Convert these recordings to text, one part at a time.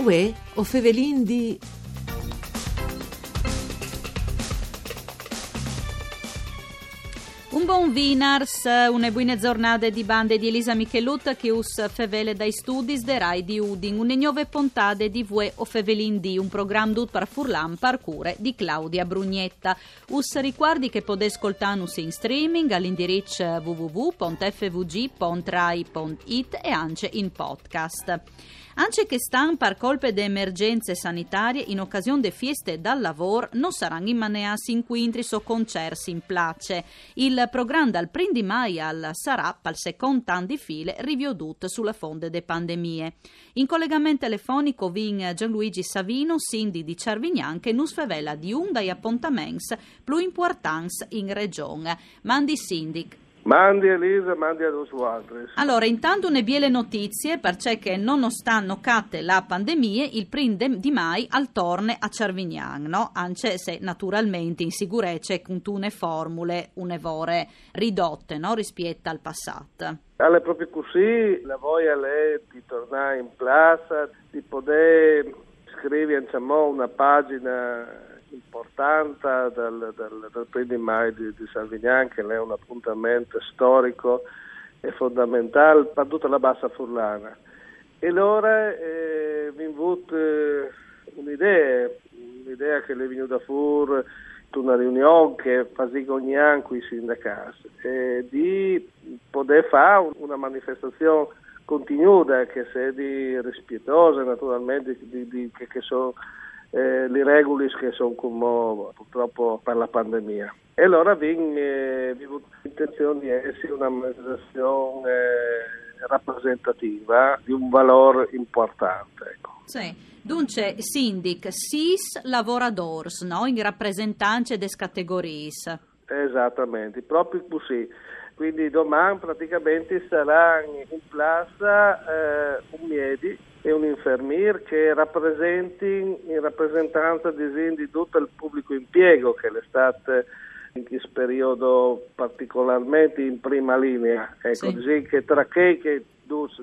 Uè, o fevelin di... Un buon Vinars, una buone giornate di bande di Elisa Michelut che us fevele dai studi de Rai di Udin, une nuove puntate di Vue o Fevelin di, un programma dut par Furlan parcure di Claudia Brugnetta. Us ricordi che potete ascoltarnos in streaming all'indirizzo www.fvg.rai.it e anche in podcast. Anche che stan per colpe di emergenze sanitarie in occasione de fieste dal lavoro non saranno immaneati inquintri o concersi in place. Il programma dal primo di maio al sarà, pal secondo anno di file, rivedut sulla fonte de pandemie. In collegamento telefonico vin Gianluigi Savino, sindi di Cervignan, che nus favela di un dai appuntamenti più importanti in regione. Mandi sindic. Mandi Elisa, mandi ad altri. Allora, intanto ne biele notizie perché nonostante catte la pandemia, il prim di mai al torne a Cervignan, no? Anche se naturalmente in sicurezza con tune formule un'evore ridotte, no? Rispetto al passato. Alle proprio così, la voglia è di tornare in piazza, di poter scrivere diciamo, una pagina importante dal, dal, dal primo maio di, di Salvignan, che è un appuntamento storico e fondamentale per tutta la bassa furlana. E allora eh, è venuta eh, un'idea, un'idea che è venuta fuori una riunione che facciamo ogni anno qui sindacati, eh, di poter fare una manifestazione continua che sia di rispettosa naturalmente, di, di, che, che sono eh, le regole che sono come purtroppo per la pandemia. E allora abbiamo eh, l'intenzione di essere una manifestazione eh, rappresentativa di un valore importante. Ecco. Sì. Dunque, Sindic, SIS lavoradores, no? in rappresentanza delle categorie. Esattamente, proprio così. Quindi domani praticamente sarà in piazza eh, un miedi e un infermier che rappresenti in rappresentanza di tutto il pubblico impiego che l'estate in questo periodo particolarmente in prima linea. Ecco, sì. che tra chi che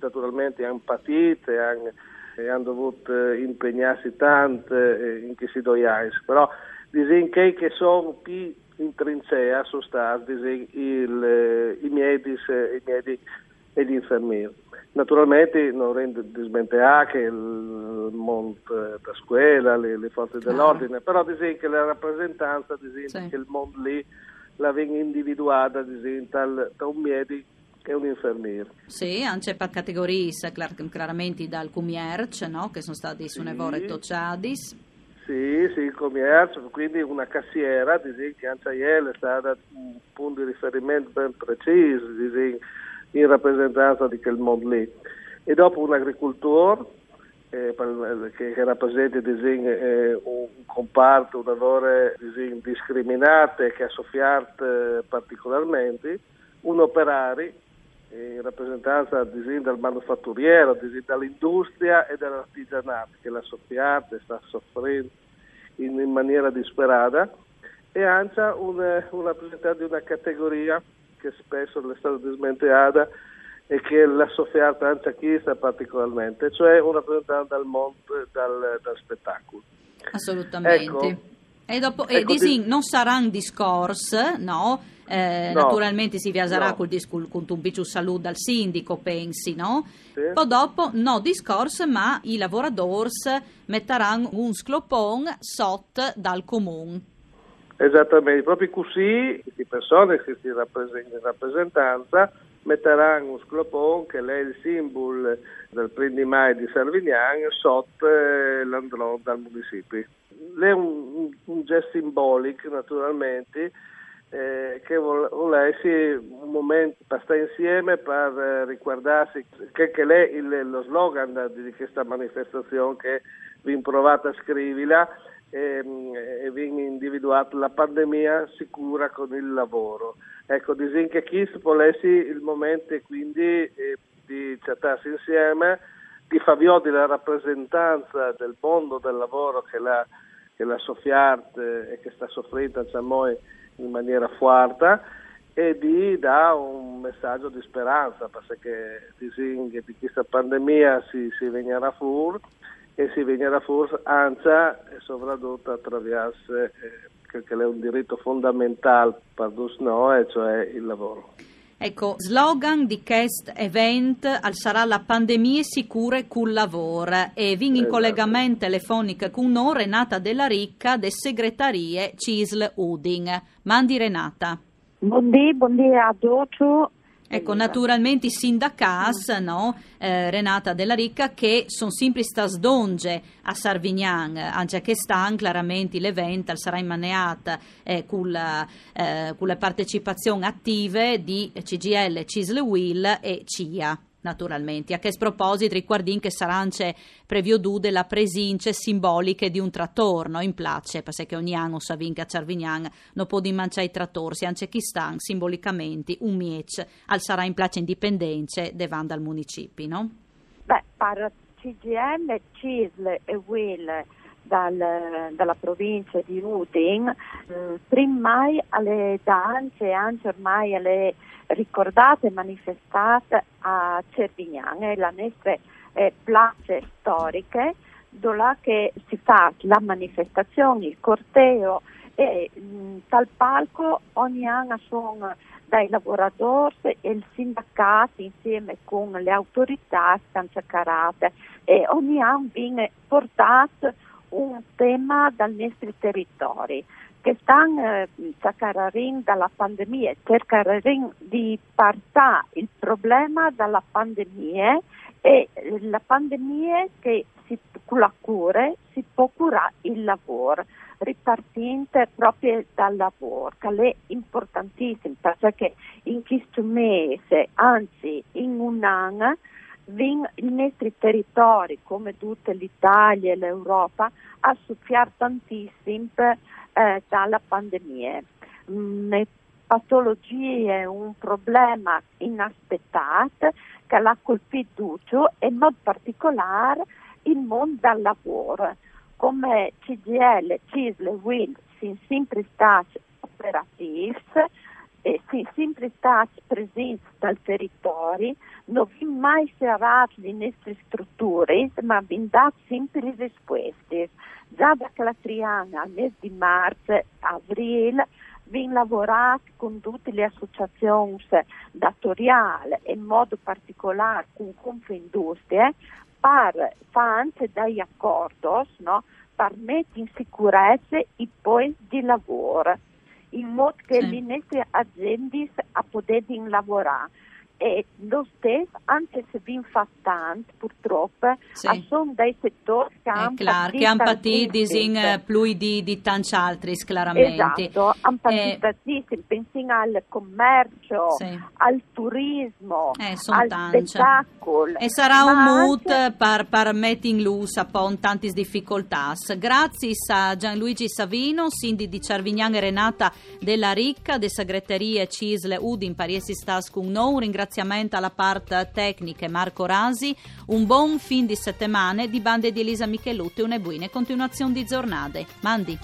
naturalmente hanno patito e hanno dovuto impegnarsi tanto eh, in questi due anni, però disin che, che sono più in trincea sono stati il, eh, i medici, i medici e gli infermieri. Naturalmente non rende dismentare che il mondo da scuola, le, le forze dell'ordine, però dice che la rappresentanza dice sì. che il mondo lì la viene individuata dice, dal, da un medico e un infermiere. Sì, anche per categorie chiaramente dal commercio, no? che sono stati sì. Sunevore Tocciadis. Sì, sì, il commercio, quindi una cassiera, dice, che anche è stata un punto di riferimento ben preciso, dice, in rappresentanza di quel mondo lì. E dopo un agricoltore eh, che, che, rappresenta disegno, eh, un comparto, un lavoro discriminato e che ha sofferto eh, particolarmente, un operario eh, in rappresentanza disegno, del manufatturiero, disegno, dall'industria e dell'artigianato che l'ha sofferto e sta soffrendo in, in maniera disperata e anche un, un rappresentante di una categoria che spesso è stata dismentata e che l'ha sofferta anche chi sta particolarmente, cioè un rappresentante dal mondo dal, dal spettacolo. Assolutamente. Ecco, e dopo, ecco, e disin, non saranno discorsi, no? Eh, no? Naturalmente si viaserà no. col discorso con un picciu saluto dal sindaco, pensi, no? Sì. Poi dopo, no discorso, ma i lavoratori metteranno un sclopon sotto dal comune. Esattamente, proprio così le persone che in rappresentanza metteranno un sclopone che è il simbolo del primo di maio di Servignan sotto eh, l'andrò dal municipio. È un, un, gesto simbolico naturalmente eh, che vuole essere un momento per stare insieme, per eh, ricordarsi che, che è il, lo slogan di questa manifestazione che vi provate a scriverla e, e viene individuata la pandemia sicura con il lavoro. Ecco, disin che chi volesse il momento quindi eh, di chattarsi insieme, di favore la rappresentanza del mondo del lavoro che la, che la soffiarte e che sta soffrendo diciamo, in maniera forte e di dare un messaggio di speranza perché disin che di questa pandemia si, si venirà fuori e si viene forse ancia e soprattutto attraverso eh, che è un diritto fondamentale per noi, cioè il lavoro. Ecco, slogan di questo evento sarà la pandemia sicure col lavoro e vin in esatto. collegamento telefonico con noi Renata Della Ricca de segretarie CISL Uding. Mandi Renata. Buondì, buondì a tutti. Ecco, naturalmente i sindacas, no, eh, Renata Della Ricca, che sono sempre stas donge a Sarvignan, anche che stanno chiaramente l'evento sarà immaneata eh, con, eh, con le partecipazioni attive di CGL, Cisle Will e CIA naturalmente. A che sproposito riguardin che saranno previo della presince simboliche di un trattor, no? In place, perché ogni anno sa vinca Cervignan non può dimanciare i trattori, anche chi stanno simbolicamente un miec al sarà in place indipendenze davanti al municipio, no? Beh, per CGL, CISL e WIL dal, dalla provincia di Udin, eh, prima alle danze e anche ormai alle ricordate manifestate a Cervignane, la nostra eh, place storiche, dove si fa la manifestazione, il corteo e mh, tal palco ogni anno sono dai lavoratori e il sindacato insieme con le autorità stanziacarate e ogni anno viene portato tema dal nostro territorio che stanno eh, cercando dalla pandemia, cercano di partire il problema dalla pandemia e la pandemia che si, con la cura si può curare il lavoro ripartente proprio dal lavoro, che è importantissimo perché in questo mese, anzi in un anno, i nostri territori, come tutta l'Italia e l'Europa, a soffiare tantissimo eh, dalla pandemia. Mm, le patologie, un problema inaspettato che l'ha colpito e in modo particolare il mondo del lavoro. Come CGL, CISL e WIL sono sempre stati operativi, e sono sempre stati presenti dal territorio, non vi mai serrato le nostre strutture, ma abbiamo dato sempre le risposte. Già da Clatriana, al mese di marzo, aprile, abbiamo lavorato con tutte le associazioni datoriali e in modo particolare con Confindustria per fare degli accordi no? per mettere in sicurezza i posti di lavoro in modo che sì. le nostre aziende possano lavorare e lo stesso, anche se vi fa tanto, purtroppo, sì. sono dei settori che hanno patito che hanno patito più di, di tanti altri, chiaramente. Esatto, hanno patito eh, pensiamo al commercio, sì. al turismo, eh, al tanti. spettacolo. E sarà un mood anche... per, per mettere in luce tante difficoltà. Grazie a Gianluigi Savino, Cindy di Cervignan e Renata della Ricca, de segreterie Cisle Udin Pariesi Stas con noi, ringraziamo ringraziamento alla parte tecnica Marco Rasi, un buon fin di settimane di bande di Elisa Michelutti e una buona continuazione di giornate. Mandi.